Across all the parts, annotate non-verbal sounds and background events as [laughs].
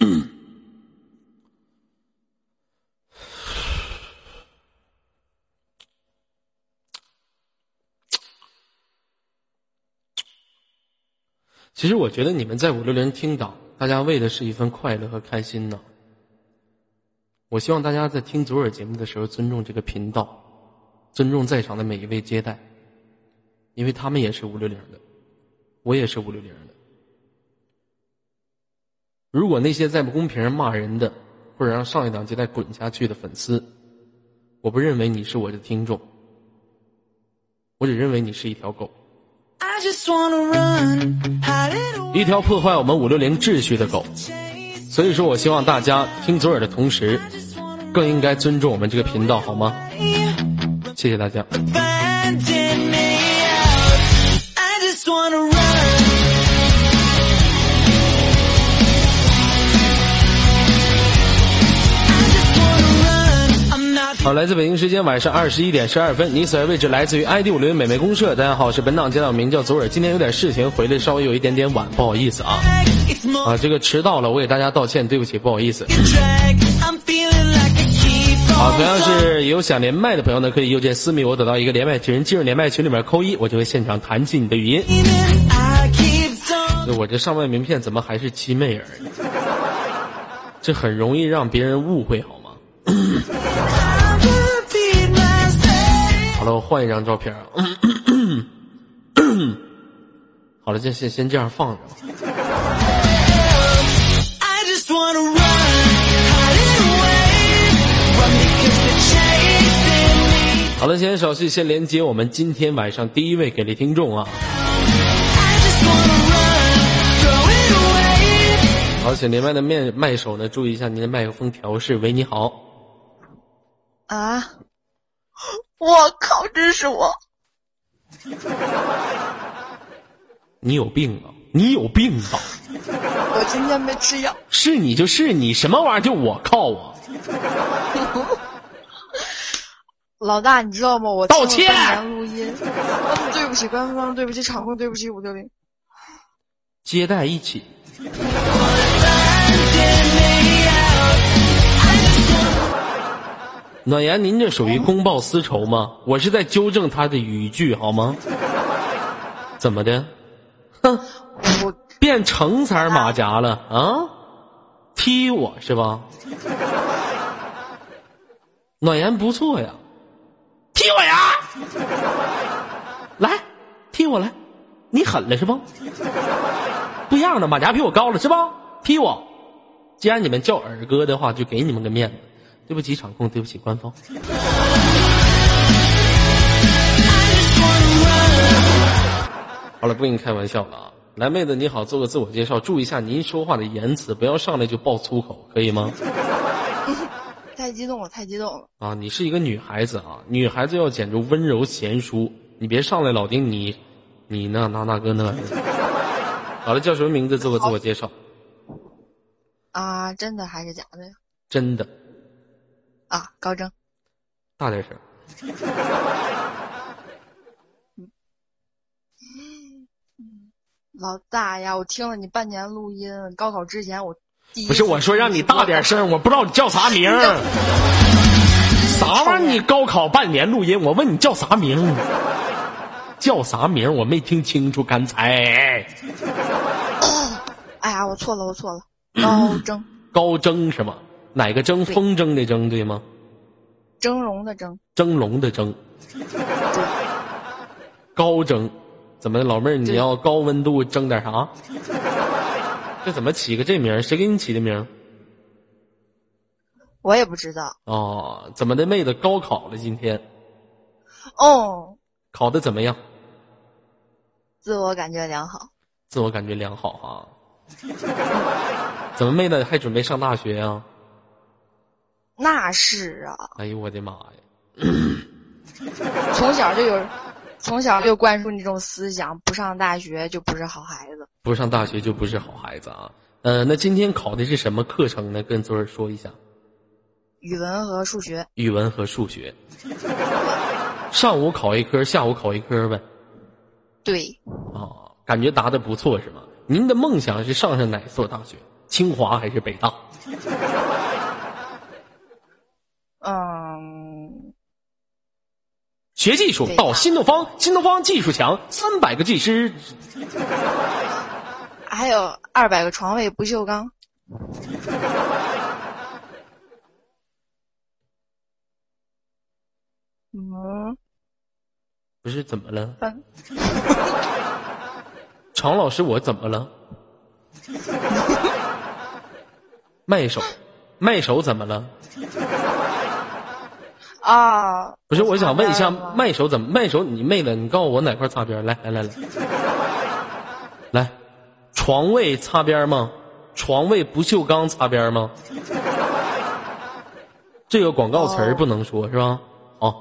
嗯其实我觉得你们在五六零听党，大家为的是一份快乐和开心呢。我希望大家在听左耳节目的时候，尊重这个频道，尊重在场的每一位接待，因为他们也是五六零的，我也是五六零的。如果那些在公屏上骂人的，或者让上一档接待滚下去的粉丝，我不认为你是我的听众，我只认为你是一条狗，一条破坏我们五六零秩序的狗。所以说我希望大家听左耳的同时，更应该尊重我们这个频道，好吗？谢谢大家。好，来自北京时间晚上二十一点十二分，你所在位置来自于 ID 五零美美公社。大家好，我是本档接档名叫左耳，今天有点事情，回来稍微有一点点晚，不好意思啊。啊，这个迟到了，我给大家道歉，对不起，不好意思。好，同样是有想连麦的朋友呢，可以右键私密我，得到一个连麦群，进入连麦群里面扣一，我就会现场弹起你的语音。我这上麦名片怎么还是七妹儿？这很容易让别人误会，好好了，我换一张照片啊。[coughs] 好了，这先先这样放着。好了，先手续先连接我们今天晚上第一位给力听众啊。好，请连麦的面麦手呢，注意一下您的麦克风调试。喂，你好。啊！我靠，真是我！[laughs] 你有病啊！你有病吧？我今天没吃药。是你就是你，什么玩意儿就我靠我？[laughs] 老大，你知道吗？我道歉。录音，对不起官方，对不起场控，对不起五六零。接待一起。暖言，您这属于公报私仇吗？我是在纠正他的语句，好吗？怎么的？哼，我变成色马甲了啊？踢我是吧？暖言不错呀，踢我呀！来，踢我来，你狠了是不？不一样的，马甲比我高了是吧？踢我！既然你们叫耳哥的话，就给你们个面子。对不起场控，对不起官方。好了，不跟你开玩笑了啊！来，妹子你好，做个自我介绍，注意一下您说话的言辞，不要上来就爆粗口，可以吗？太激动了，太激动了！啊，你是一个女孩子啊，女孩子要讲究温柔贤淑，你别上来老丁你，你那那那个那。好了，叫什么名字？做个自我介绍。啊，真的还是假的呀？真的。啊，高征，大点声。老大呀，我听了你半年录音，高考之前我不是我说让你大点声，我不知道你叫啥名儿。[laughs] 啥玩意儿？你高考半年录音，我问你叫啥名？叫啥名？我没听清楚刚才。哎呀，我错了，我错了。高征，高征是吗？哪个蒸？风筝的蒸对吗？蒸笼的蒸。蒸笼的蒸。高蒸，怎么老妹儿你要高温度蒸点啥？这怎么起个这名？谁给你起的名？我也不知道。哦，怎么的，妹子高考了今天？哦。考的怎么样？自我感觉良好。自我感觉良好啊。怎么妹子还准备上大学呀？那是啊！哎呦我的妈呀！[coughs] 从小就有，从小就灌输你这种思想：不上大学就不是好孩子。不上大学就不是好孩子啊！呃，那今天考的是什么课程呢？跟昨儿说一下。语文和数学。语文和数学。上午考一科，下午考一科呗。对。啊，感觉答的不错是吗？您的梦想是上上哪所大学？清华还是北大？学技术到新东方，新东方技术强，三百个技师。还有二百个床位不锈钢。嗯，不是怎么了？常老师，我怎么了？[laughs] 卖手，卖手怎么了？啊，不是，我想问一下，麦手怎么？麦手，你妹的，你告诉我哪块擦边？来来来来，来，床位擦边吗？床位不锈钢擦边吗？这个广告词儿哦不能说，是吧？哦。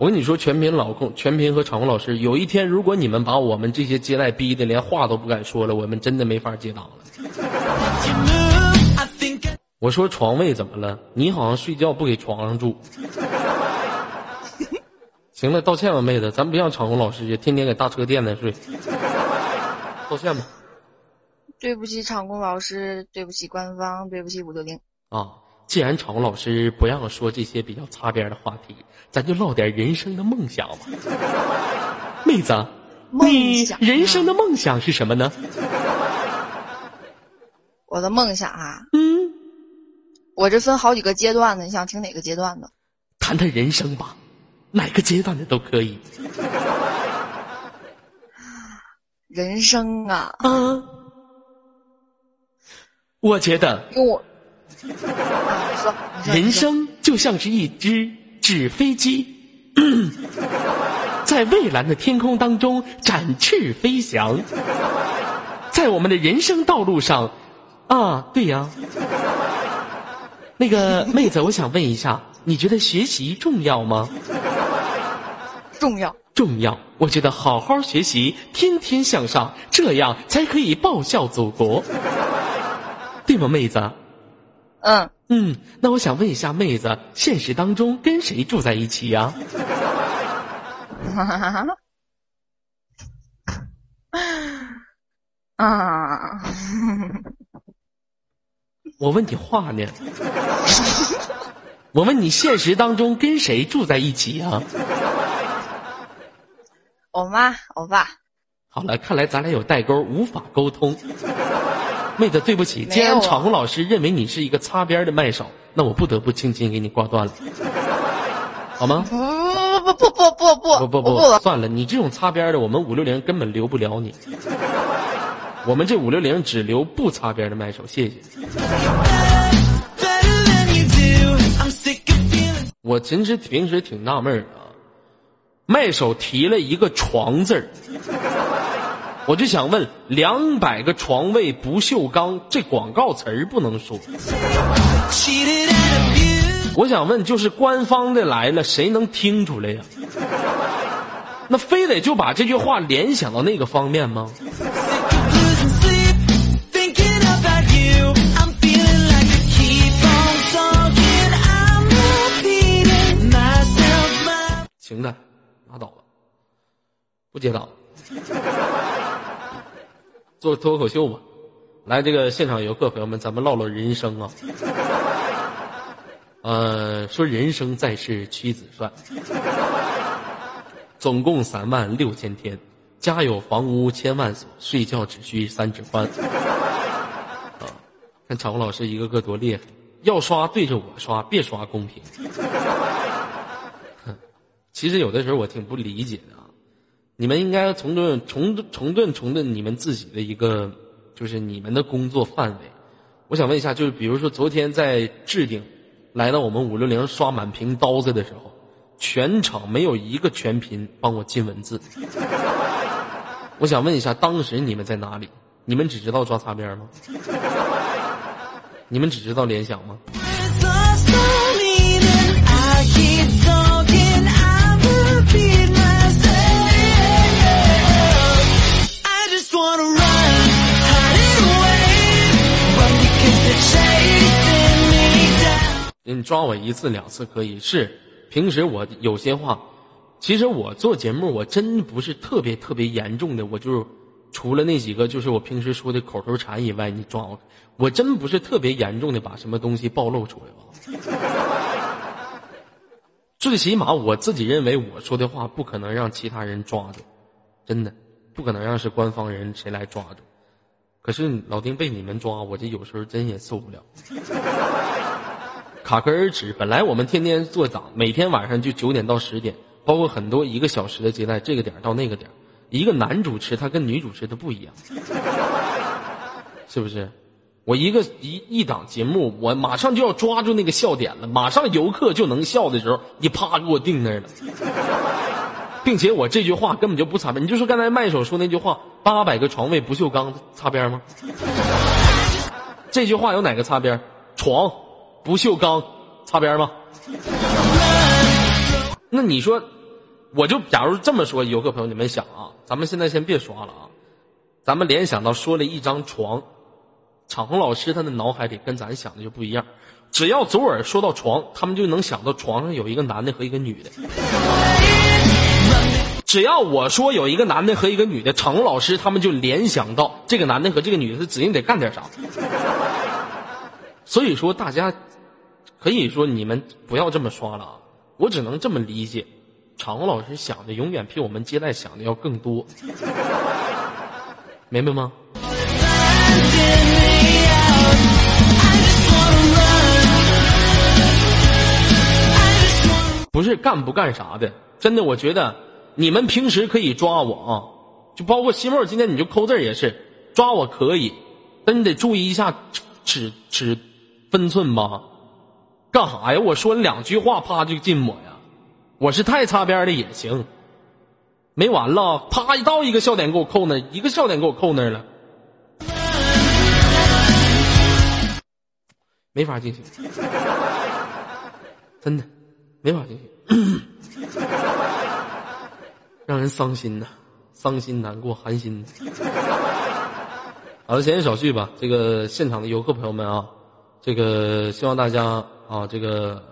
我跟你说，全屏老公、全屏和场控老师，有一天如果你们把我们这些接待逼的连话都不敢说了，我们真的没法接档了。我说床位怎么了？你好像睡觉不给床上住。[laughs] 行了，道歉吧，妹子，咱不像场控老师，也天天给大车垫子睡。道歉吧。对不起，场控老师，对不起官方，对不起五六零。啊，既然场控老师不让说这些比较擦边的话题，咱就唠点人生的梦想吧。妹子，梦你人生的梦想是什么呢？我的梦想啊，嗯，我这分好几个阶段的，你想听哪个阶段的？谈谈人生吧，哪个阶段的都可以。人生啊，啊，我觉得因为我，啊，你说，人生就像是一只纸飞机，[clears throat] 在蔚蓝的天空当中展翅飞翔，在我们的人生道路上，啊，对呀。那个妹子，我想问一下，你觉得学习重要吗？重要。重要，我觉得好好学习，天天向上，这样才可以报效祖国，对吗，妹子？嗯，嗯，那我想问一下，妹子，现实当中跟谁住在一起呀、[laughs] 啊，我问你话呢。我问你，现实当中跟谁住在一起啊、我妈，我爸，好了，看来咱俩有代沟，无法沟通。妹子，对不起，既然场红老师认为你是一个擦边的麦手，那我不得不轻轻给你挂断了，好吗？不不不不不不不不不，不，算了，你这种擦边的，我们五六零根本留不了你。我们这五六零只留不擦边的麦手，谢谢。我真是平时挺纳闷儿啊，麦手提了一个床字儿，[laughs] 我就想问，两百个床位不锈钢，这广告词儿不能说。我想问，就是官方的来了，谁能听出来呀？那非得就把这句话联想到那个方面吗？行的，拉倒吧，不接档，[laughs] 做脱口秀吧。来，这个现场游客朋友们，咱们唠唠人生啊。呃，说人生在世屈指算，总共三万六千天，家有房屋千万所，睡觉只需三指宽。啊，看场控老师一个个多厉害，要刷对着我刷，别刷公屏。其实有的时候我挺不理解的啊，你们应该重顿重重顿重顿你们自己的一个，就是你们的工作范围。我想问一下，就是比如说昨天在置顶来到我们五六零刷满屏刀子的时候，全场没有一个全屏帮我进文字。[laughs] 我想问一下，当时你们在哪里？你们只知道抓擦边吗？你们只知道联想吗？抓我一次两次可以，是平时我有些话，其实我做节目我真不是特别特别严重的，我就除了那几个就是我平时说的口头禅以外，你抓我，我真不是特别严重的把什么东西暴露出来吧？最起码我自己认为我说的话不可能让其他人抓住，真的不可能让是官方人谁来抓住。可是老丁被你们抓，我这有时候真也受不了。卡壳而止，本来我们天天做档，每天晚上就九点到十点，包括很多一个小时的接待，这个点到那个点一个男主持他跟女主持他不一样，是不是？我一个一一档节目，我马上就要抓住那个笑点了，马上游客就能笑的时候，你啪给我定那儿了，并且我这句话根本就不擦边。你就说刚才麦手说那句话，八百个床位不锈钢擦边吗？这句话有哪个擦边？床不锈钢擦边吗？[laughs] 那你说，我就假如这么说，游客朋友你们想啊，咱们现在先别刷了啊，咱们联想到说了一张床。场红老师他的脑海里跟咱想的就不一样，只要左耳说到床，他们就能想到床上有一个男的和一个女的。只要我说有一个男的和一个女的，场红老师他们就联想到这个男的和这个女的，他指定得干点啥。所以说，大家可以说你们不要这么刷了啊，我只能这么理解，场红老师想的永远比我们接待想的要更多，[laughs] 明白吗？不是干不干啥的，真的，我觉得你们平时可以抓我啊，就包括西莫，今天你就扣字也是抓我可以，但你得注意一下尺尺分寸吧。干啥呀？我说你两句话，啪就禁我呀！我是太擦边的也行，没完了，啪一到一个笑点给我扣那，一个笑点给我扣那了，没法进行，真的。没法进行，让人伤心呐，伤心难过寒心。好了，闲言少叙吧。这个现场的游客朋友们啊，这个希望大家啊，这个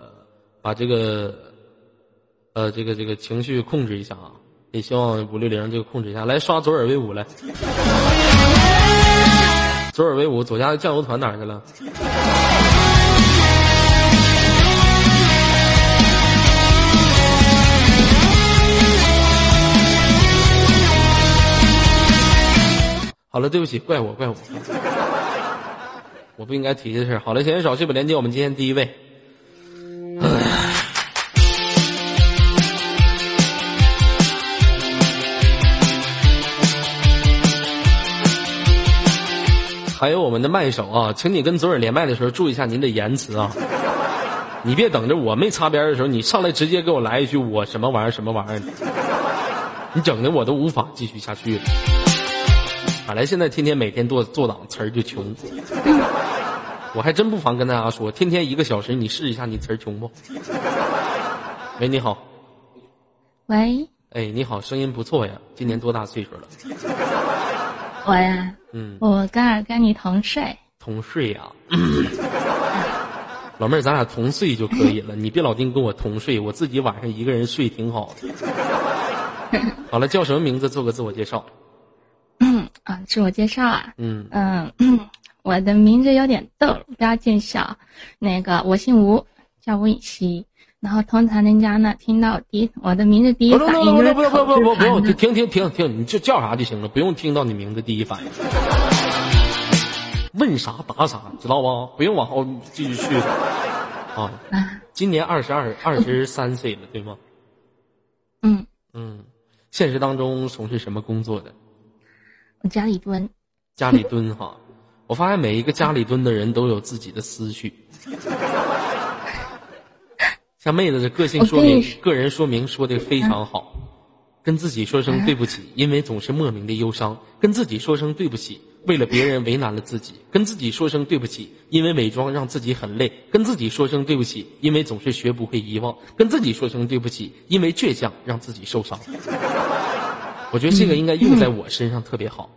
把这个呃，这个这个情绪控制一下啊。也希望五六零这个控制一下，来刷左耳威武来。左耳威武，左家的酱油团哪去了？好了，对不起，怪我，怪我，[laughs] 我不应该提这事好了，闲言少叙，吧，连接我们今天第一位。还有我们的麦手啊，请你跟左耳连麦的时候注意一下您的言辞啊，你别等着我没擦边的时候，你上来直接给我来一句我什么玩意儿什么玩意儿，你整的我都无法继续下去了。本来现在天天每天做做档词儿就穷，我还真不妨跟大家说，天天一个小时，你试一下你词儿穷不？喂，你好。喂。哎，你好，声音不错呀，今年多大岁数了？我呀，嗯，我跟儿跟你同睡。同睡呀。[clears throat] 老妹儿，咱俩同睡就可以了，你别老盯跟我同睡，我自己晚上一个人睡挺好的。好了，叫什么名字？做个自我介绍。啊，自我介绍啊，嗯嗯，我的名字有点逗，不要见笑。那个我姓吴，叫吴以西。然后通常人家呢听到第一我的名字第一反应就是不不不不不不用停停停停，你就叫啥就行了，不用听到你名字第一反应。问啥答啥，知道不？不用往后继续去。啊，今年二十二二十三岁了，对吗？嗯嗯，现实当中从事什么工作的？我家里蹲，家里蹲哈，我发现每一个家里蹲的人都有自己的思绪。像妹子的个性说明，个人说明说的非常好。跟自己说声对不起，因为总是莫名的忧伤。跟自己说声对不起，为了别人为难了自己。跟自己说声对不起，因为伪装让自己很累。跟自己说声对不起，因为总是学不会遗忘。跟自己说声对不起，因为倔强让自己受伤。我觉得这个应该用在我身上特别好，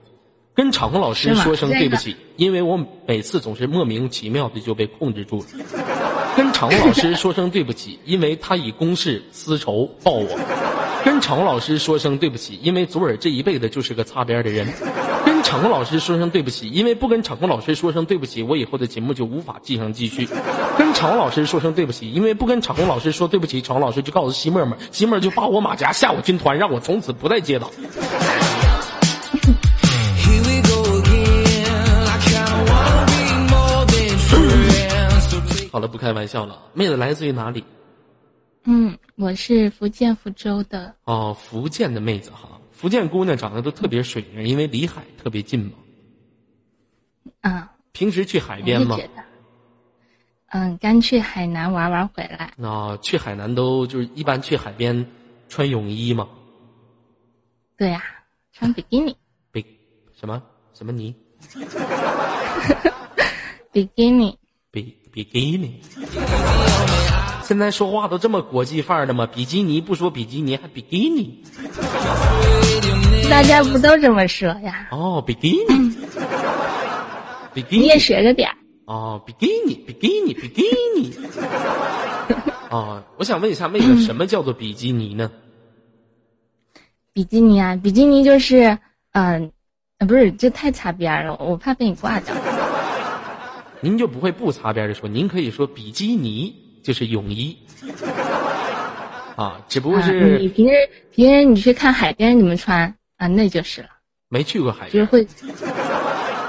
跟场控老师说声对不起，因为我每次总是莫名其妙的就被控制住了。跟场控老师说声对不起，因为他以公事私仇报我。跟场控老师说声对不起，因为祖尔这一辈子就是个擦边的人。跟场控老师说声对不起，因为不跟场控老师说声对不起，我以后的节目就无法继承继续。跟场控老师说声对不起，因为不跟场控老师说对不起，场控老师就告诉西沫沫，西沫就扒我马甲，下我军团，让我从此不再接档。好了，不开玩笑了。妹子来自于哪里？嗯，我是福建福州的。哦，福建的妹子哈，福建姑娘长得都特别水灵，因为离海特别近嘛。啊，平时去海边吗？嗯，刚去海南玩玩回来。啊，去海南都就是一般去海边穿泳衣嘛，对呀、穿比基尼，[laughs] 比什么什么尼 [laughs] 比基尼。比比基尼。现在说话都这么国际范儿的吗？比基尼不说比基尼，还比基尼。大家不都这么说呀？哦，比基尼，比基尼你也。学着点儿。哦，比基尼，比基尼，比基尼。[laughs] 哦，我想问一下妹子，什么叫做比基尼呢？比基尼啊，比基尼就是，嗯、呃，不是，这太擦边儿了，我怕被你挂掉。您就不会不擦边的说，您可以说比基尼就是泳衣。啊，只不过啊，你平时平时你去看海边你们穿啊，那就是了，没去过海边，就是会。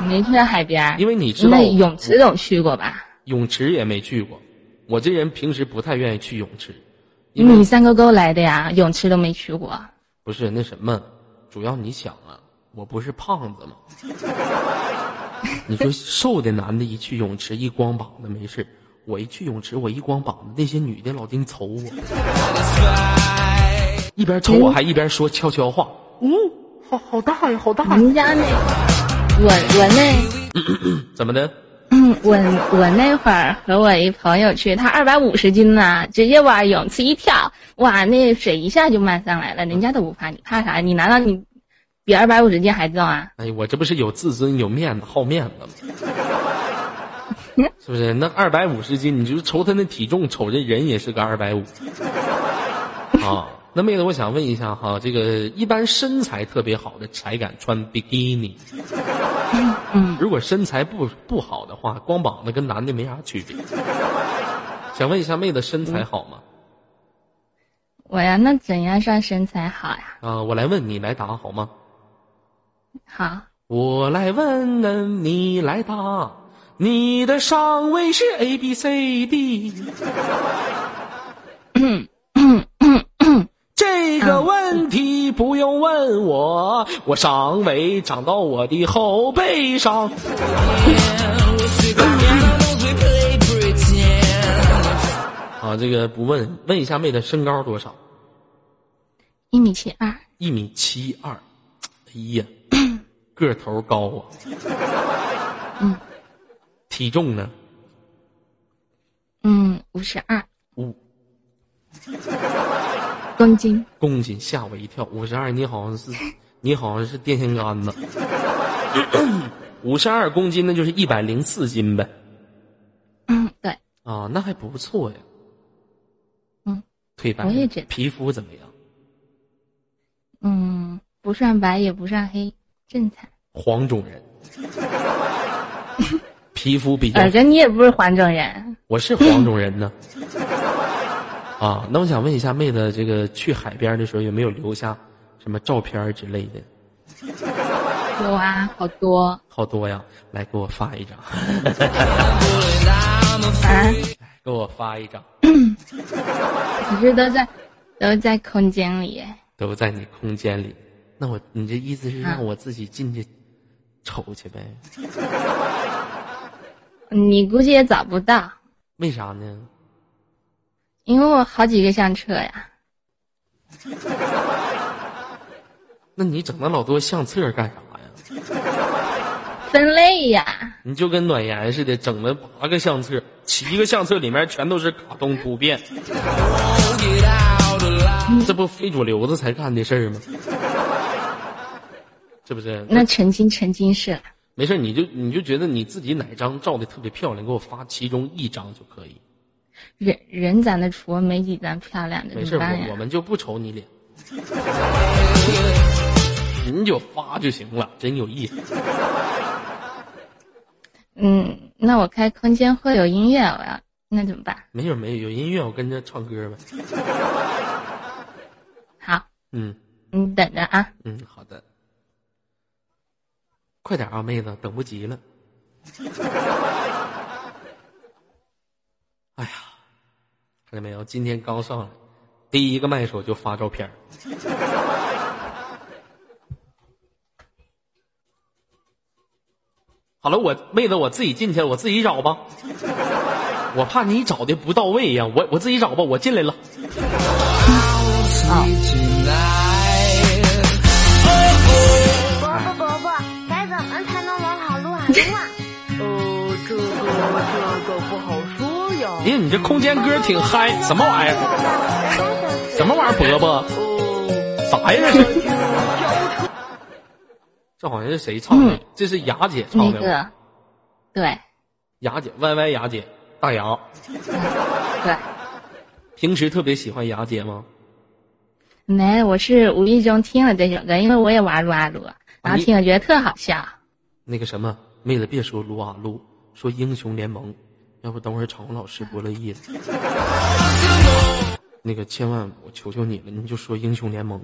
你没去过海边，因为你知道那泳池总去过吧？泳池也没去过。我这人平时不太愿意去泳池，因为你三沟沟来的呀，泳池都没去过。不是那什么，主要你想啊，我不是胖子吗？[laughs] [laughs] 你说瘦的男的一去泳池一光膀子没事，我一去泳池我一光膀子，那些女的老丁瞅我，一边瞅我还一边说悄悄话，嗯，好好大呀，好大呀，人家那，我我那。[clears throat] 怎么的？嗯，我我那会儿和我一朋友去，他二百五十斤呢，直接往泳池一跳，哇，那水一下就漫上来了，人家都不怕，你怕啥？你难道你比二百五十斤还重啊？哎，我这不是有自尊、有面子、好面子吗？[laughs] 是不是？那二百五十斤，你就瞅他那体重，瞅这人也是个二百五。啊，那妹子，我想问一下哈，这个一般身材特别好的才敢穿比基尼。嗯，如果身材不不好的话，光膀子跟男的没啥区别。想问一下妹子，身材好吗？我呀，那怎样算身材好呀？啊，我来问你来答好吗？好，我来问问你来答，你的上位是 A B C D。[coughs] 这个问题不用问我，我上围长到我的后背上。啊，这个不问，问一下妹子身高多少？一米七二，一米七二。哎呀，个头高啊。嗯。体重呢？嗯，五十二五公斤，公斤，吓我一跳。五十二，你好像是，[laughs] 你好像是电线杆子。[coughs] 五十二公斤，那就是一百零四斤呗。嗯，对，啊，那还不错呀。嗯，腿白，我也觉得皮肤怎么样？嗯，不算白也不算黑，正常。黄种人，[laughs] 皮肤比较耳哥，你也不是黄种人，我是黄种人呢。[laughs] 啊，那我想问一下妹子，这个去海边的时候有没有留下什么照片之类的？有啊，好多好多呀，来给我发一张，[laughs] 啊，给我发一张，[clears throat] 可是都在都在空间里。都在你空间里。那我，你这意思是啊让我自己进去瞅去呗？[laughs] 你估计也找不到，为啥呢？因为我好几个相册呀。[laughs] 那你整那老多相册干啥呀？分类呀，你就跟暖言似的，整了八个相册，七个相册里面全都是卡通图片，这不非主流子才干的事儿吗？是不是？那曾经曾经是，没事，你就你就觉得你自己哪张照的特别漂亮，给我发其中一张就可以。人人长得矬，没几张漂亮的，没事？我我们就不瞅你脸。[laughs] 你就发就行了，真有意思。嗯，那我开空间会有音乐，我要那怎么办？没有没有，有音乐我跟着唱歌呗。好，嗯你等着啊。嗯，好的。快点啊，妹子，等不及了。[laughs] 哎呀，看见没有？今天刚上来，第一个麦手就发照片 [laughs] 好了，我妹子，我自己进去，我自己找吧。我怕你找的不到位呀、我我自己找吧，我进来了。伯这空间歌挺嗨，什么玩意儿？什么玩意儿，伯伯？呃，啥呀？这是？[laughs] 这好像是谁唱的？这是雅姐唱的吗。那个，对雅姐，Y Y 雅姐，大牙。[laughs] 对，平时特别喜欢雅姐吗？没，我是无意中听了这首歌，因为我也玩撸啊撸，然后听了觉得特好笑。那个什么，妹子别说撸啊撸，说英雄联盟，要不等会儿场控老师不乐意了。那个千万，我求求你了，你就说英雄联盟，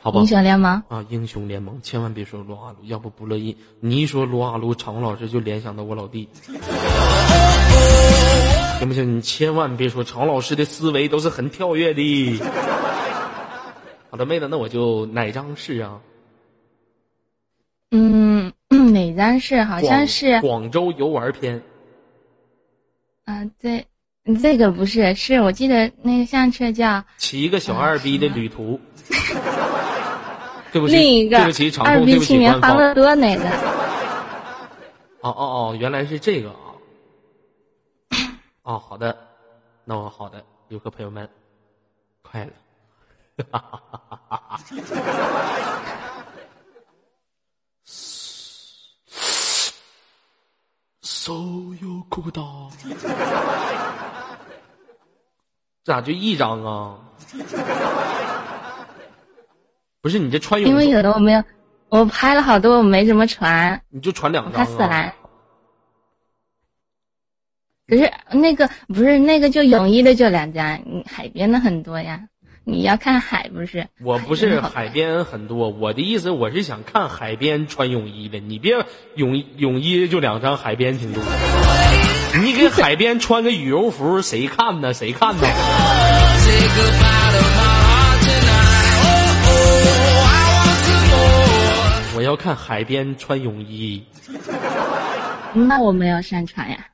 好吧英？雄联盟，啊，英雄联盟，千万别说撸啊撸，要不不乐意。你一说撸啊撸，场控老师就联想到我老弟，行不行？你千万别说，场控老师的思维都是很跳跃的。好的，妹子，那我就哪张是啊？嗯，哪张是？好像是，广州游玩篇。啊，这这个不是，是我记得那个相册叫骑一个小二逼的旅途。[laughs] 对不起，另一个对不起，场二控，对 B 不起，青年欢官方。乐多那个。哦哦哦，原来是这个啊！哦，好的，那我好的，游客朋友们，快 [laughs] 了。手有孤岛，这咋就一张啊？不是你这穿泳因为，有的我没有，我拍了好多，我没怎么传，你就传两张啊？怕死蓝。可是那个不是那个就泳衣的就两张，你海边的很多呀。你要看海不是？我不是海边很多，我的意思我是想看海边穿泳衣的，你别泳泳衣就两张，海边挺多。你给海边穿个羽绒服，谁看呢？谁看呢？我要看海边穿泳衣。那我没有上传呀，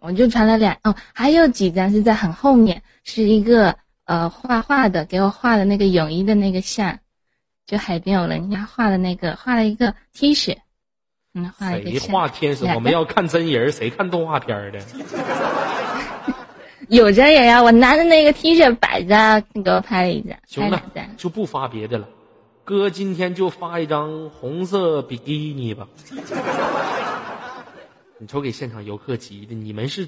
我就传了两哦，还有几张是在很后面，是一个呃画画的，给我画的那个泳衣的那个像，就海边有人家画的那个，画了一个 T 恤，嗯，画了一个谁。画天使？我们要看真人，谁看动画片儿的？[laughs] 有真人呀，我拿着那个 T 恤摆着，你给我拍了一张，行了拍两张。，就不发别的了。哥今天就发一张红色比基尼吧。[laughs] 你瞅给现场游客急的，你们是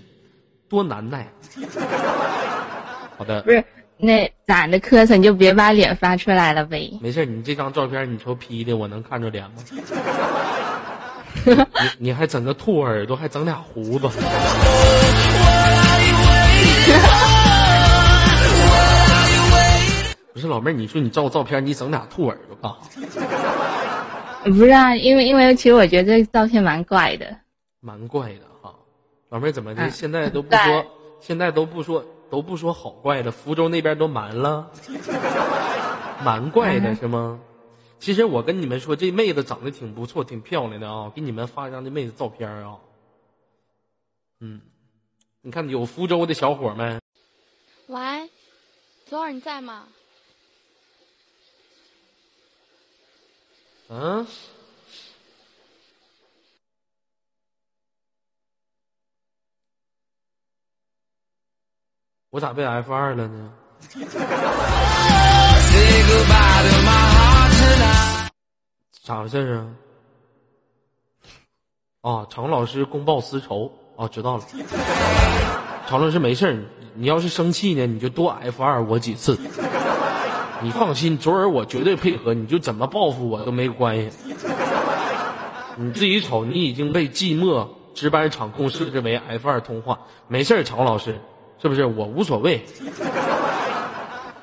多难耐。[laughs] 好的不，是那长得磕碜就别把脸发出来了呗。没事，你这张照片你瞅 P 的，我能看着脸吗？[laughs] 你你还整个兔耳朵，还整俩胡子。[laughs] 不是老妹儿，你说你照照片，你整俩兔耳朵干啥？不是啊，因为因为其实我觉得这照片蛮怪的。蛮怪的哈。老妹儿怎么的？嗯现在都不说，现在都不说，都不说好怪的。福州那边都蛮了，[laughs] 蛮怪的嗯是吗？其实我跟你们说，这妹子长得挺不错，挺漂亮的啊。给你们发一张这妹子照片啊。嗯，你看有福州的小伙没，喂，左耳你在吗？嗯，我咋被 F 二了呢？[laughs] 咋回事啊？啊，常老师公报私仇啊，知道了。常老师没事儿，你要是生气呢，你就多 F 二我几次，你放心，昨儿我绝对配合，你就怎么报复我都没关系。你自己瞅，你已经被寂寞值班场控设置为 F 二通话，没事儿，曹老师，是不是？我无所谓。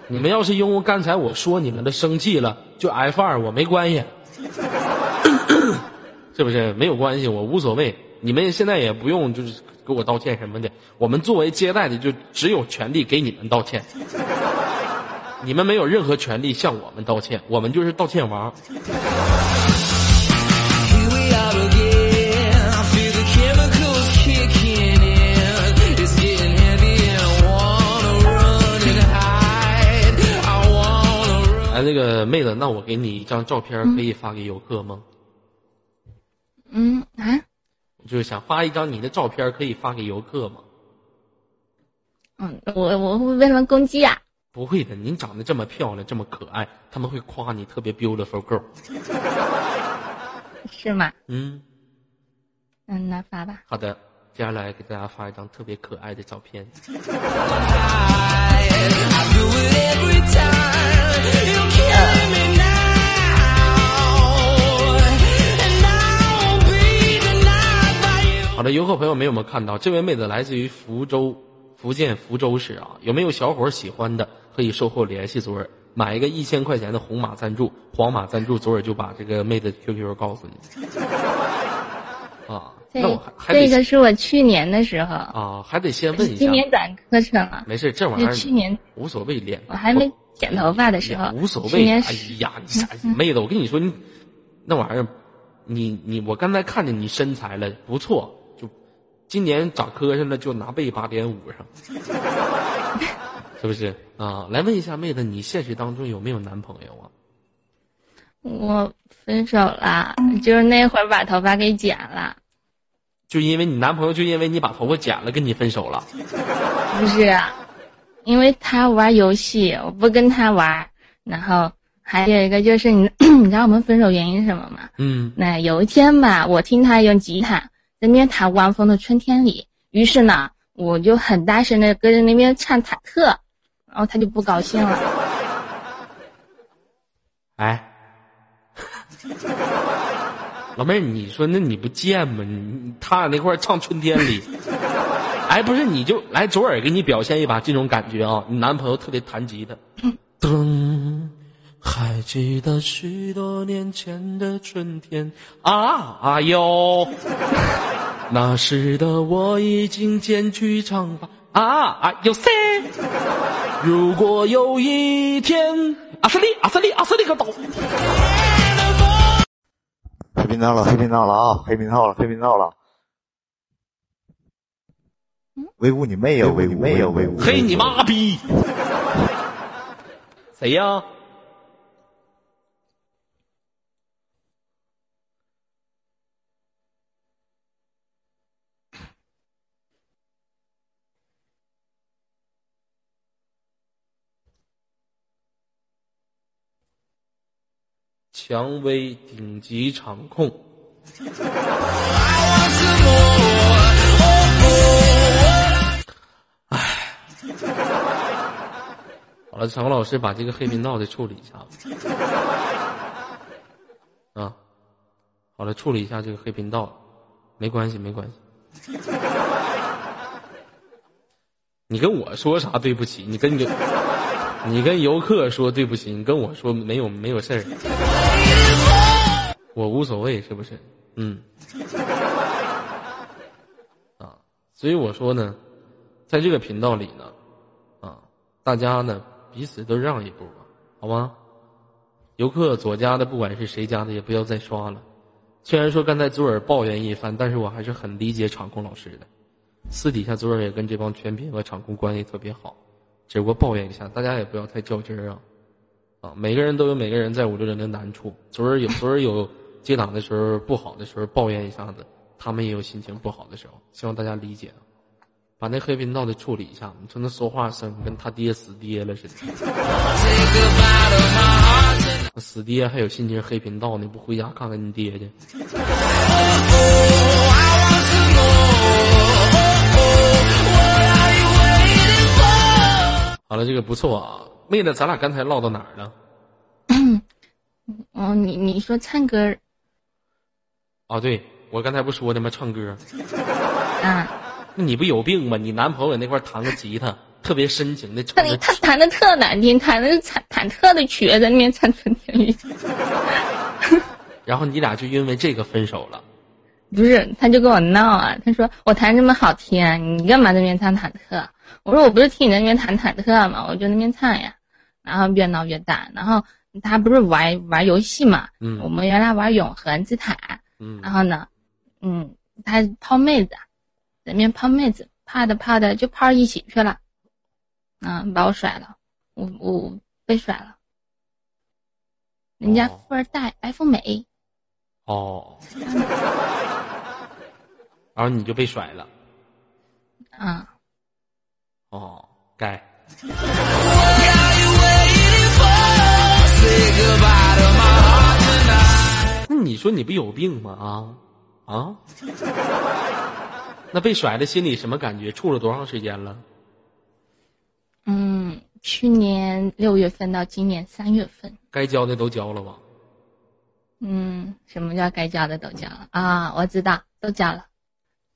你们要是因为刚才我说你们的生气了，就 F 二，我没关系，[clears throat] 是不是？没有关系，我无所谓。你们现在也不用就是给我道歉什么的，我们作为接待的就只有权利给你们道歉，你们没有任何权利向我们道歉，我们就是道歉王。那个妹子，那我给你一张照片，可以发给游客吗？嗯啊，就是想发一张你的照片，可以发给游客吗？嗯，我我会为什么攻击啊？不会的，您长得这么漂亮，这么可爱，他们会夸你特别 beautiful girl。[laughs] 是吗？嗯，嗯，那发吧。好的，接下来给大家发一张特别可爱的照片。好的，游客朋友们有没有看到？这位妹子来自于福州，福建福州市啊。有没有小伙喜欢的，可以售后联系左耳，买一个一千块钱的红马赞助、黄马赞助，左耳就把这个妹子 QQ 告诉你。啊，那我还还这个是我去年的时候，啊，还得先问一下今。年转课程了。没事，这玩意儿去年无所谓，脸我还没剪头发的时候，无所谓。哎呀，你啥妹子？我跟你说，你那玩意儿，你你我刚才看见你身材了，不错。就今年长磕碜了，就拿背八点五上，是不是啊？来问一下妹子，你现实当中有没有男朋友啊？我分手了，就是那会儿把头发给剪了。就因为你男朋友，就因为你把头发剪了，跟你分手了。不是，因为他玩游戏，我不跟他玩。然后还有一个就是你，[clears throat] 你知道我们分手原因是什么吗？嗯，那有一天吧，我听他用吉他在那边弹《汪峰的春天里》，于是呢，我就很大声的跟着那边唱忐忑，然后他就不高兴了。哎，[laughs] 老妹儿，你说那你不贱吗？你你他俩那块儿唱《春天里》，哎，不是，你就来左耳给你表现一把这种感觉啊！你男朋友特别弹吉他，噔，还记得许多年前的春天啊啊哟，[laughs] 那时的我已经剪去长发啊啊哟塞。如果有一天，阿斯利阿斯利阿斯利个岛，黑频道了，黑频道了啊！黑频道了，黑频道了。威武你妹呀！威武妹呀！威武嘿你妈逼！谁呀？蔷薇顶级场控。哎好了，场控老师把这个黑频道再处理一下吧。啊，好了，处理一下这个黑频道，没关系，没关系。你跟我说啥对不起？你跟游，你跟游客说对不起，你跟我说没有没有事儿，我无所谓，是不是？嗯。啊，所以我说呢，在这个频道里呢，啊，大家呢彼此都让一步吧，好吗？游客左家的，不管是谁家的，也不要再刷了。虽然说刚才左耳抱怨一番，但是我还是很理解场控老师的。私底下左耳也跟这帮全品和场控关系特别好，只不过抱怨一下，大家也不要太较真儿啊。啊，每个人都有每个人在五六零的难处。昨儿有昨儿有接档的时候不好的时候抱怨一下子，他们也有心情不好的时候，希望大家理解啊。把那黑频道的处理一下，你说那说话声跟他爹死爹了似的。死爹还有心情黑频道呢，不回家看看你爹去。好了，这个不错啊。妹子，咱俩刚才唠到哪儿了？哦，你你说唱歌儿啊，对我刚才不说的吗？唱歌，啊？那你不有病吗？你男朋友那块儿弹个吉他，特别深情的他唱着他弹的特难听，弹的是忐忐忑的曲，在那边唱春天雨。[laughs] 然后你俩就因为这个分手了。不是，他就跟我闹啊，他说我弹这么好听，你干嘛在那边唱忐忑？我说我不是听你那边弹忐忑嘛？我就那边唱呀，然后越闹越大，然后他不是玩玩游戏嘛，嗯我们原来玩永恒之塔，嗯然后呢，嗯，他泡妹子，在那边泡妹子，泡的泡的就泡一起去了，嗯，把我甩了，我我被甩了，人家哦富二代白富美，哦，[laughs] 然后你就被甩了。啊、哦，该。[laughs] 那你说你不有病吗？啊啊？那被甩的心里什么感觉？处了多长时间了？嗯，去年六月份到今年三月份，该交的都交了吧？嗯，什么叫该交的都交了啊？我知道，都交了。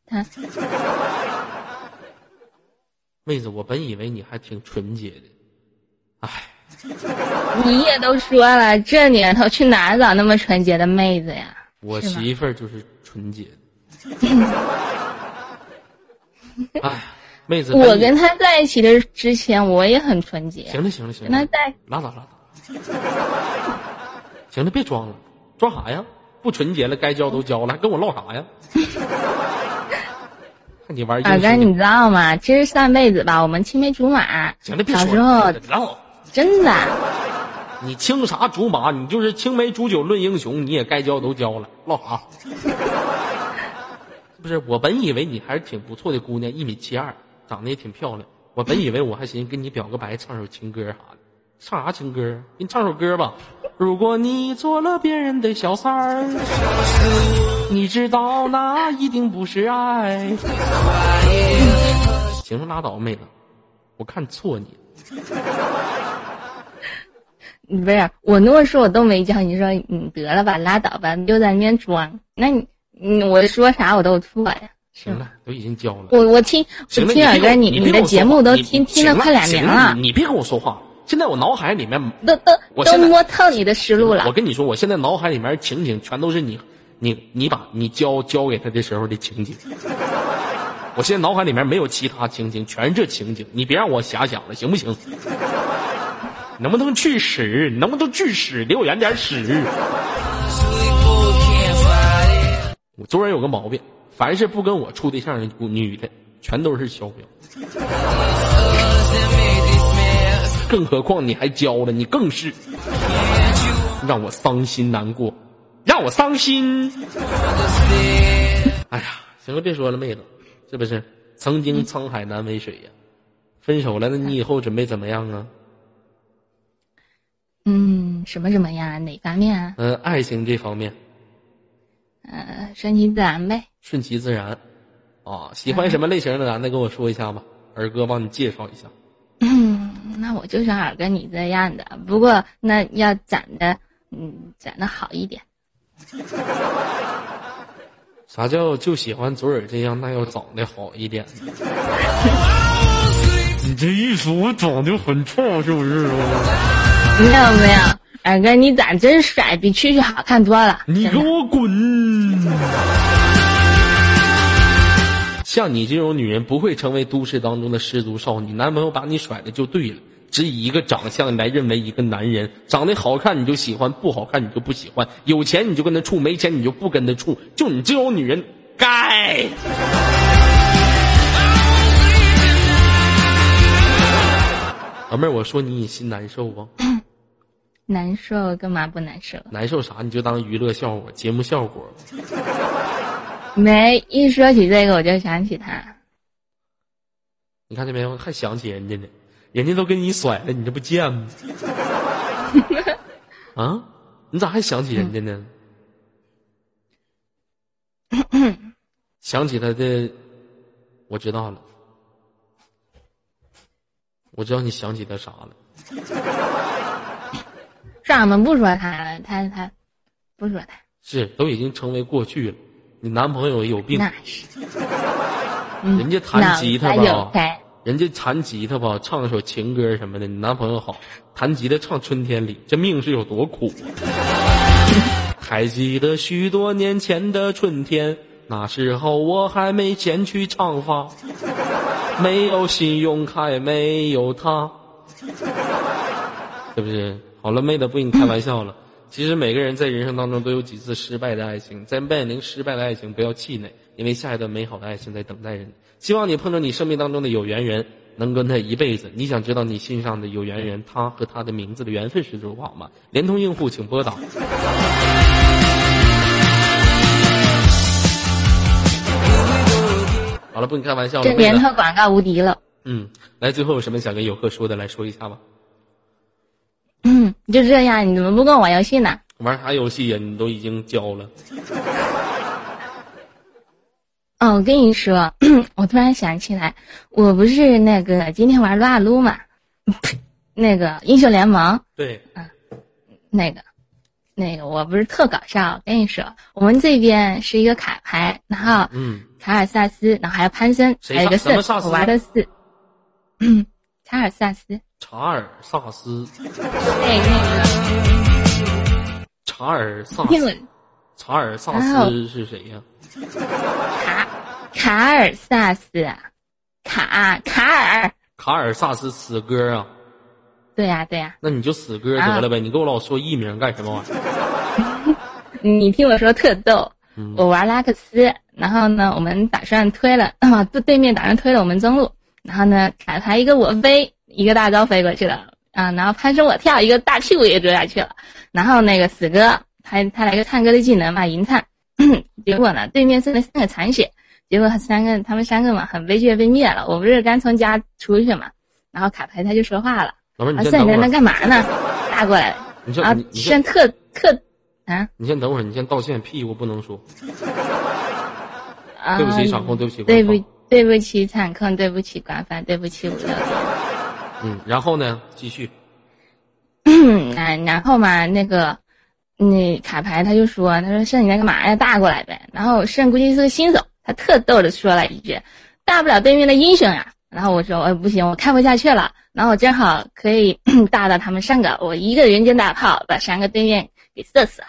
他妹子，我本以为你还挺纯洁的，哎，[laughs] 你也都说了，这年头去哪儿找那么纯洁的妹子呀？我媳妇儿就是纯洁的。[laughs] 哎，妹子，我跟他在一起的之前，我也很纯洁。行了行了行了，跟他在拉倒拉倒，[laughs] 行了，别装了，装啥呀？不纯洁了，该交都交了，还跟我唠啥呀？看你玩耳根，英雄你知道吗？其实上辈子吧，我们青梅竹马。行了，别说小时候。真的，你青啥竹马？你就是青梅煮酒论英雄，你也该交都交了，唠啥？[laughs] 不是，我本以为你还是挺不错的姑娘，一米七二，长得也挺漂亮。我本以为我还寻思跟你表个白，唱首情歌啥的。唱啥情歌？给你唱首歌吧。如果你做了别人的小三儿，你知道那一定不是爱。行了，拉倒，妹子，我看错你了。你不是我那么说，我都没教你说，你得了吧，拉倒吧，你就在那边装。那你，你我说啥我都错呀，行了，都已经交了。我我听，我听耳哥，你你的节目都听听了了快两年了你，你别跟我说话。现在我脑海里面，都都都我现在摸透你的思路了我。跟你说，我现在脑海里面情景全都是你，你你把你交交给他的时候的情景。我现在脑海里面没有其他情景，全是这情景。你别让我遐想了，行不行？能不能去屎？能不能去屎？离我远点屎！我做人有个毛病，凡是不跟我处对象的女的，全都是小婊。更何况你还交了，你更是让我伤心难过，让我伤心。哎呀，行了，别说了，妹子，是不是？曾经沧海难为水呀、分手了，那你以后准备怎么样啊？嗯，什么什么呀？哪方面啊？嗯、爱情这方面呃，顺其自然呗。顺其自然。啊，喜欢什么类型的男的，跟我说一下吧，儿哥帮你介绍一下。嗯，那我就想耳根你这样的，不过那要长得，嗯，长得好一点。啥叫就喜欢左耳这样？那要长得好一点。[laughs] 你这一说，我长得很差，是不是啊？没有没有，耳哥你长真帅，比蛐蛐好看多了。你给我滚！像你这种女人不会成为都市当中的失足少女，男朋友把你甩了就对了。只以一个长相来认为一个男人，长得好看你就喜欢，不好看你就不喜欢，有钱你就跟他处，没钱你就不跟他处。就你这种女人，该。老妹儿，我说你你心难受不？难受干嘛不难受？难受啥？你就当娱乐效果、节目效果。没一说起这个我就想起他。你看见没有？还想起人家呢，人家都给你甩了，你这不贱吗？[laughs] 啊，你咋还想起人家呢？[coughs] 想起他的，我知道了，我知道你想起他啥了。是俺，们不说他了，他他不说他，是都已经成为过去了。你男朋友有病，那是。嗯人家弹吉他吧，人家弹吉他吧，唱一首情歌什么的。你男朋友好，弹吉他唱《春天里》，这命是有多苦啊！[laughs] 还记得许多年前的春天，那时候我还没剪去长发，没有信用卡，也没有他，[laughs] 是不是？好了，妹子，不跟你开玩笑了。其实每个人在人生当中都有几次失败的爱情，在面临失败的爱情，不要气馁，因为下一段美好的爱情在等待着你。希望你碰到你生命当中的有缘人，能跟他一辈子。你想知道你心上的有缘人，他和他的名字的缘分是多少吗？联通用户请拨打。好了，不跟你开玩笑了。这妹子年头广告无敌了。嗯，来，最后有什么想跟游客说的，来说一下吧。嗯，就这样，你怎么不跟我玩游戏呢？玩啥游戏呀？你都已经交了。哦，我跟你说，[clears throat] 我突然想起来，我不是那个今天玩撸啊撸嘛，呸那个英雄联盟，对，啊那个，那个我不是特搞笑。我跟你说，我们这边是一个卡牌，然后嗯，卡尔萨斯，然后还有潘森，还有一个萨什么萨斯我玩的是，嗯，[clears throat] 卡尔萨斯，查尔萨斯，查尔萨斯，查尔萨斯是谁呀？卡卡尔萨斯，卡卡尔，卡尔萨斯死歌啊？对呀、对呀、那你就死歌得了呗，你跟我老说艺名干什么玩意儿？[laughs] 你听我说特逗，嗯。我玩拉克斯，然后呢，我们打算推了，啊，对对面打算推了我们中路，然后呢，卡牌一个我飞，一个大招飞过去了，啊，然后攀升我跳，一个大屁股也追下去了，然后那个死哥他他来个唱歌的技能嘛，银灿，[coughs] 结果呢，对面剩了三个残血，结果他三个他们三个嘛很悲剧的被灭了，我不是刚从家出去嘛，然后卡牌他就说话了，老妹儿，啊，你在等会儿，干嘛呢？大过来了，你先啊你，先先特特啊你先等会儿，你先道歉，屁股不能说。啊，对不起场控对不起对不对不起场控，对不起官方，对不起五六嗯，然后呢，继续。零。[coughs] 然后嘛，那个那卡牌他就说，他说圣你在干嘛呀？大过来呗。然后圣估计是个新手，他特逗的说了一句，大不了对面的英雄呀。然后我说，呃，不行，我看不下去了。然后我正好可以 [coughs] 大到他们三个，我一个人间大炮把三个对面给射死了。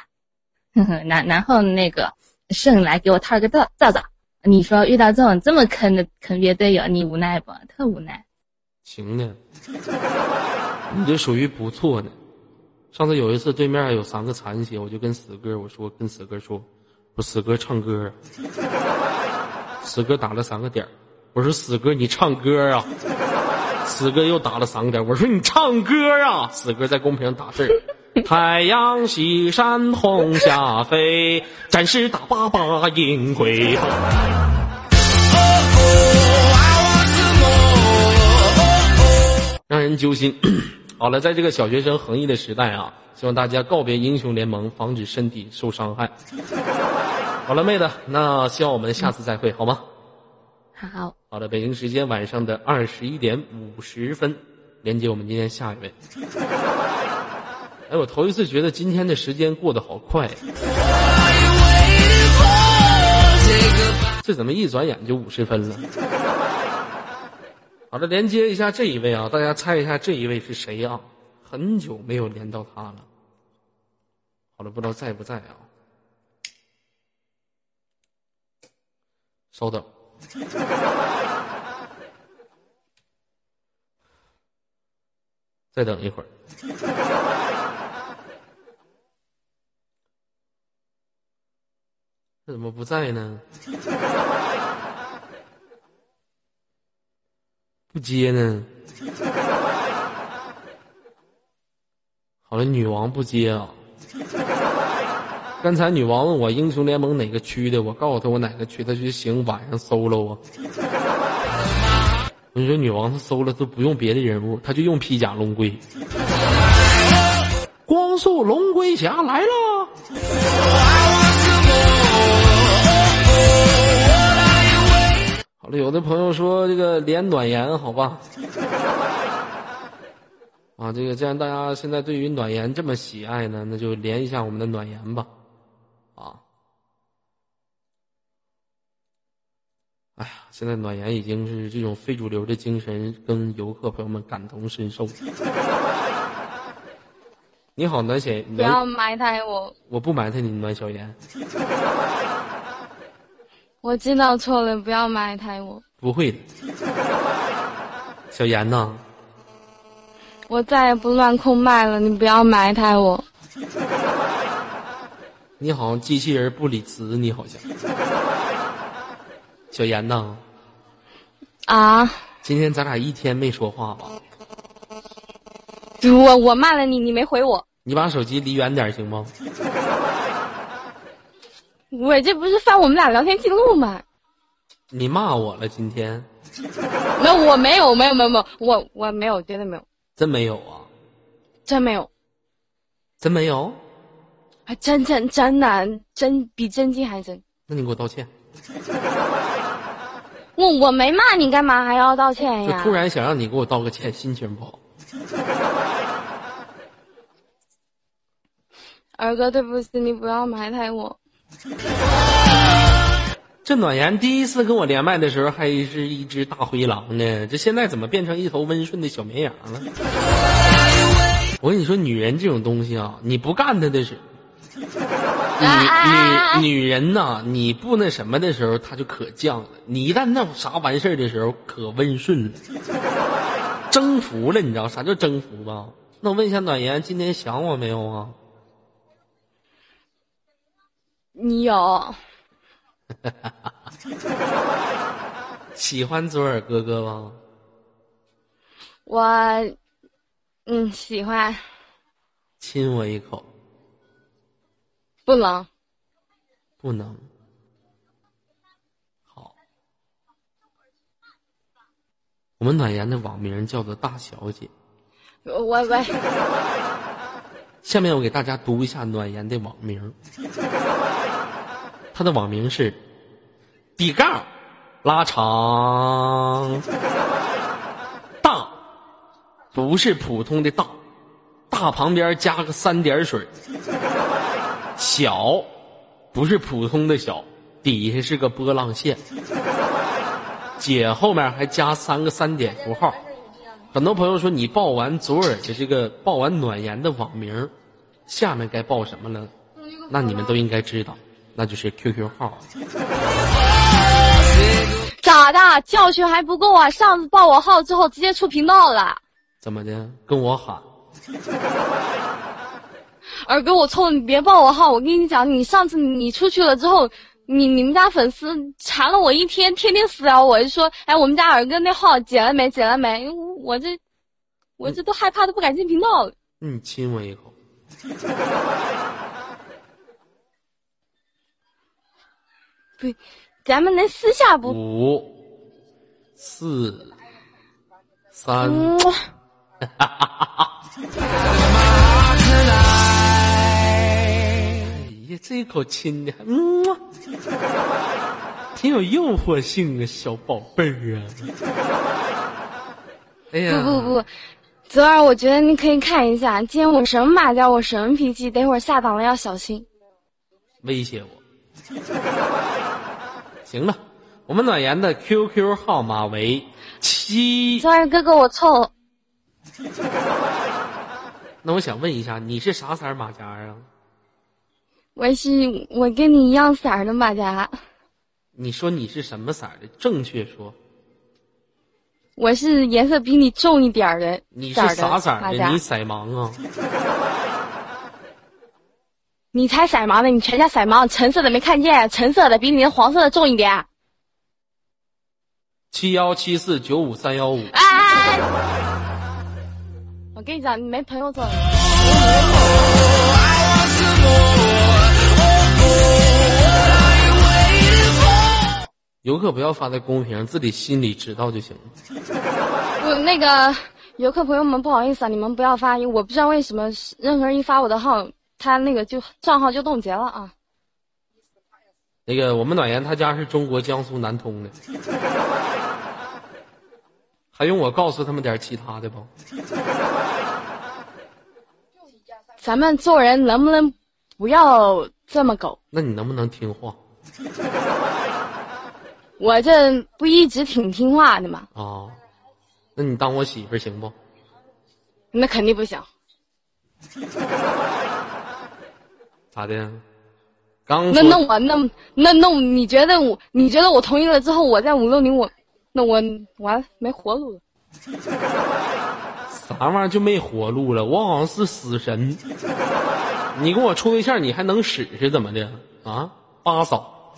[laughs] 呵呵，然然后那个圣来给我套了个罩罩罩。你说遇到这种这么坑的坑爹队友，你无奈不？特无奈。行呢，你这属于不错呢。上次有一次对面有三个残血，我就跟死哥我说，跟死哥说，我死哥唱歌，死哥打了三个点我说死哥你唱歌啊，死哥又打了三个点我说你唱歌啊，死哥在公屏上打字。太阳西山红霞飞，战士打靶把营归让人揪心。[clears throat] 好了，在这个小学生横溢的时代啊，希望大家告别英雄联盟，防止身体受伤害。好了，妹子，那希望我们下次再会，好吗？好，好的，北京时间晚上的二十一点五十分，连接我们今天下一位。哎，我头一次觉得今天的时间过得好快，这怎么一转眼就五十分了？好的，连接一下这一位啊，大家猜一下这一位是谁啊？很久没有连到他了。好了，不知道在不在啊？稍等。[laughs] 再等一会儿。[laughs] 这怎么不在呢？不接呢？好了，女王不接啊。[laughs] 刚才女王问我英雄联盟哪个区的，我告诉她我哪个区，她就行，晚上 solo 啊。我说女王她搜了都不用别的人物，她就用披甲龙龟。光速龙龟侠来了。好了，有的朋友说这个连暖言，好吧。[laughs] 啊，这个既然大家现在对于暖言这么喜爱呢，那就连一下我们的暖言吧，啊。哎呀，现在暖言已经是这种非主流的精神，跟游客朋友们感同身受。[laughs] 你好，暖小不要，埋汰我，我不埋汰你，暖小言，[laughs] 我知道错了，不要埋汰我，不会的。小严呐，我再也不乱控麦了，你不要埋汰我。[laughs] 你好像机器人不理词，你好像。小严呐，啊，今天咱俩一天没说话吧？我我骂了你，你没回我，你把手机离远点行吗？我这不是翻我们俩聊天记录吗？你骂我了今天？没有，我没有，没有，没有，没有，我我没有，绝对没有，真没有啊？真没有，真没有？还真真真的真比真金还真。那你给我道歉。[laughs] 我我没骂你，干嘛还要道歉呀？就突然想让你给我道个歉，心情不好。[laughs] 二哥，对不起，你不要埋汰我。[laughs] 这暖言第一次跟我连麦的时候还是一只大灰狼呢，这现在怎么变成一头温顺的小绵羊了？[laughs] 我跟你说，女人这种东西啊，你不干她的时候，女女女人呐，你不那什么的时候，她就可犟了；你一旦那啥完事儿的时候，可温顺了，征服了。你知道啥叫征服吧？那我问一下暖言，今天想我没有啊？你有，[laughs] 喜欢左耳哥哥吗？我，嗯，喜欢，亲我一口，不能。不能。好，我们暖言的网名叫做大小姐。我我喂，下面我给大家读一下暖言的网名，他的网名是底杠拉长大，不是普通的大，大旁边加个三点水，小不是普通的小，底下是个波浪线，姐后面还加三个三点符号。很多朋友说你报完左耳的这个报完暖言的网名，下面该报什么了？那你们都应该知道，那就是 QQ 号。[laughs] 咋的？教训还不够啊？上次报我号之后直接出频道了。怎么的？跟我喊？[laughs] 二哥，我错了，你别报我号。我跟你讲，你上次你出去了之后，你你们家粉丝缠了我一天，天天私聊我，就说，哎，我们家二哥那号解了没？解了没？我这，我这都害怕，都不敢进频道了。你亲我一口。[laughs] 不，咱们能私下不？五、四、三，嗯，[laughs] 哎呀，这一口亲的，嗯，挺有诱惑性啊，小宝贝儿啊。哎呀，不不不，泽儿，我觉得你可以看一下，今天我什么马甲，我什么脾气，等会儿下档了要小心。威胁我。行了，我们暖言的 QQ 号码为七。泽儿哥哥，我错了，[laughs] 那我想问一下，你是啥色儿马甲啊？我是我跟你一样色儿的马甲，你说你是什么色儿的？正确说，我是颜色比你重一点儿的你是啥色儿的？你。色盲啊？你才色盲呢，你全家色盲，橙色的没看见，橙色的比你的黄色的重一点。七幺七四九五三幺五。哎，我跟你讲，你没朋友做。游客不要发在公屏，自己心里知道就行了。[laughs] 不，那个游客朋友们，不好意思啊，你们不要发，我不知道为什么任何人一发我的号，他那个就账号就冻结了啊。那个，我们暖言他家是中国江苏南通的，还用我告诉他们点其他的不？咱们做人能不能不要这么狗？那你能不能听话我这不一直挺听话的吗？啊？那你当我媳妇儿行不？那肯定不行。咋的？刚那那我那那那你觉得我你觉得我同意了之后，我在五六零我那我完了没活路了。[laughs] 啥玩意儿就没活路了？我好像是死神。你跟我处对象，你还能使是怎么的啊？八嫂，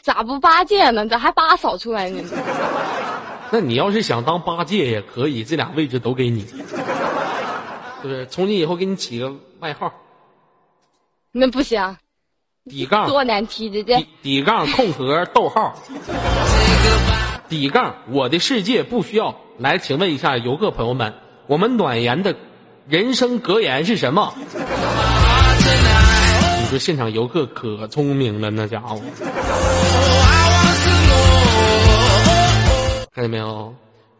咋不八戒呢？咋还八嫂出来呢？[laughs] 那你要是想当八戒也可以，这俩位置都给你，是不是？从今以后给你起个外号，那不行，底杠多难听的这底。底杠空格逗号，底杠我的世界不需要。来，请问一下游客朋友们，我们暖言的人生格言是什么？你说现场游客可聪明了，那家伙。看见没有？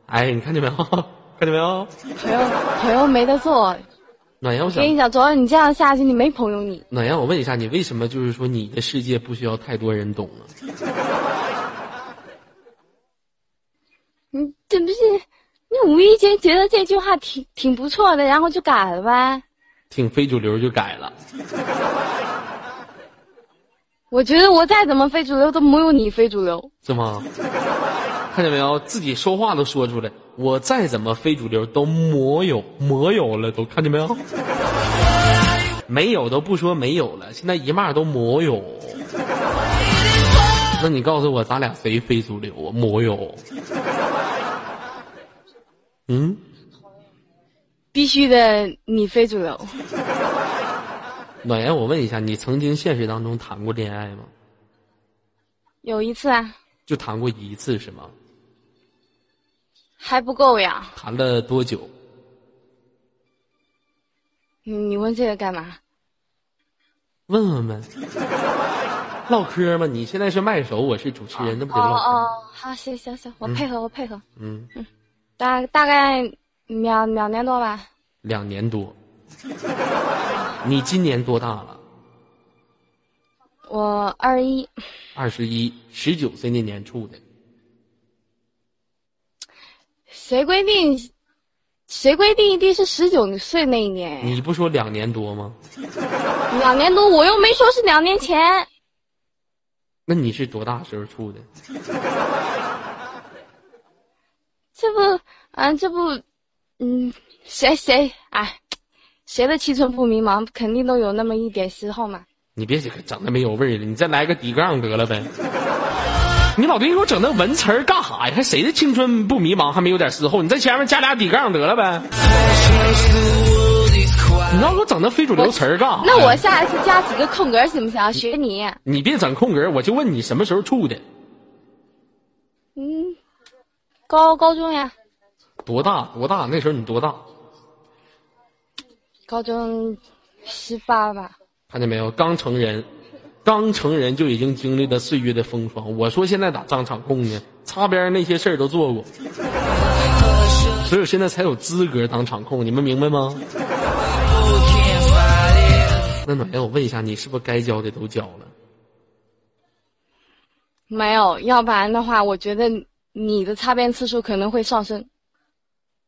哎，你看见没有？看见没有？朋友朋友没得做，暖阳，我想跟你讲，主要你这样下去，你没朋友你。暖阳，我问一下，你为什么就是说你的世界不需要太多人懂呢？你这不是你无意间觉得这句话挺挺不错的，然后就改了呗？挺非主流就改了。我觉得我再怎么非主流都没有你非主流。是吗？看见没有？自己说话都说出来。我再怎么非主流都没有，没有了都看见没有？[laughs] 没有都不说没有了，现在一骂都没有。那你告诉我，咱俩谁非主流啊？没有。嗯，必须的，你非主流。[laughs] 暖言，我问一下，你曾经现实当中谈过恋爱吗？有一次啊，就谈过一次是吗？还不够呀。谈了多久？你你问这个干嘛？问问呗，[laughs] 唠嗑嘛。你现在是麦手，我是主持人，那不得哦唠嗑？哦，好，行行行，我配合，我配合。嗯，大大概两两年多吧。两年多。[laughs] 你今年多大了？我二一，二十一，十九岁那年处的。谁规定？谁规定一定是十九岁那一年？你不说两年多吗？两年多，我又没说是两年前。那你是多大时候处的？[laughs] 这不，啊，这不，嗯，谁谁，哎，谁的青春不迷茫，肯定都有那么一点时候嘛。你别整的没有味儿了，你再来个底杠得了呗。你老弟给我整那文词儿干啥呀？还谁的青春不迷茫，还没有点时候？你在前面加俩底杠得了呗。你让我整那非主流词儿干啥？那我下一次加几个空格行不行？学你。你别整空格，我就问你什么时候处的？嗯，高高中呀，多大？多大？那时候你多大？高中十八吧。看见没有？刚成人，刚成人就已经经历了岁月的风霜。我说现在咋当场控呢？擦边那些事儿都做过，所以现在才有资格当场控。你们明白吗？那暖言，我问一下，你是不是该交的都交了？没有，要不然的话，我觉得你的擦边次数可能会上升。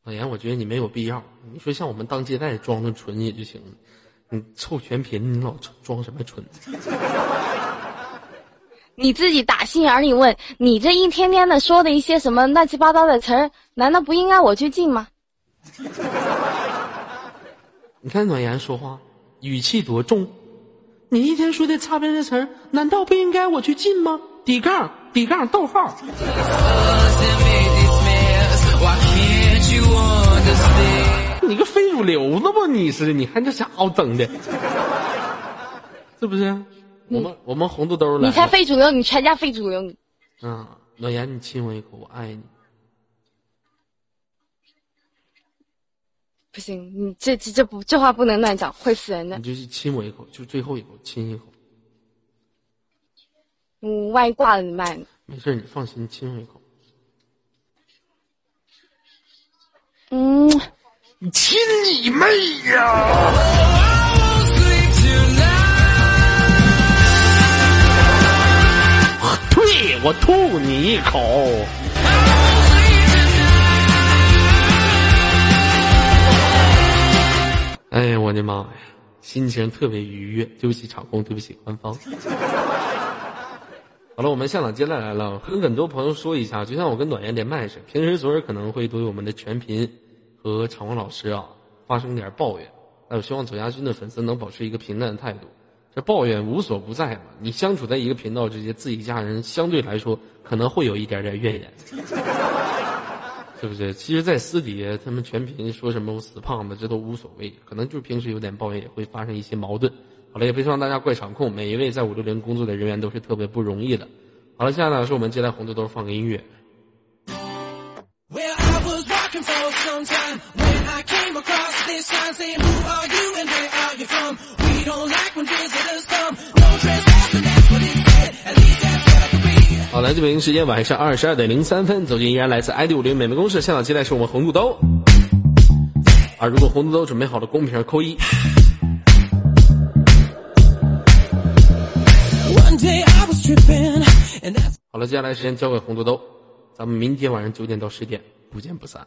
暖言，我觉得你没有必要。你说像我们当接待装的纯也就行了，你臭全贫，你老装什么蠢？[laughs] 你自己打心眼里问，你这一天天的说的一些什么乱七八糟的词儿，难道不应该我去进吗？[laughs] 你看暖言说话语气多重，你一天说的擦边的词儿，难道不应该我去进吗？底杠底杠逗号，你个非主流子吧你是？你看这家伙整的，是不是？我们我们红肚兜来你才。非主流，你全家非主流。你嗯，暖言，你亲我一口，我爱你。不行，你这这这不这话不能乱讲，会死人的你。就是亲我一口，就最后一口，亲一口。嗯，万一挂了怎么办？没事，你放心，亲我一口。嗯，你亲你妹呀！对我吐你一口。哎呀，我的妈呀，心情特别愉悦。对不起场控，对不起官方。好了，我们向导接下来了，跟很多朋友说一下，就像我跟暖言连麦似的，平时昨儿可能会对我们的全频和场控老师啊发生点抱怨，那我希望左家军的粉丝能保持一个平淡的态度。这抱怨无所不在嘛，你相处在一个频道之间，自己家人相对来说可能会有一点点怨言，[laughs] 是不是？其实，在私底下，他们全屏说什么我死胖子，这都无所谓，可能就平时有点抱怨，也会发生一些矛盾。好了，也不希望大家怪场控，每一位在五六零工作的人员都是特别不容易的。好了，接下来是我们接待红豆豆放个音乐。For some time when I came across this sign saying, Who are you and where are you from? We don't like when visitors come. No trespassing, that's what it said. At least that's what I could read. 好，来自北京时间晚上二十二点零三分，走进依然来自 ID 五零美美公社，现场接待是我们红肚兜。啊，如果红肚兜准备好了，公屏扣一。One day I was tripping, and that's 好了，接下来时间交给红肚兜，咱们明天晚上九点到十点不见不散。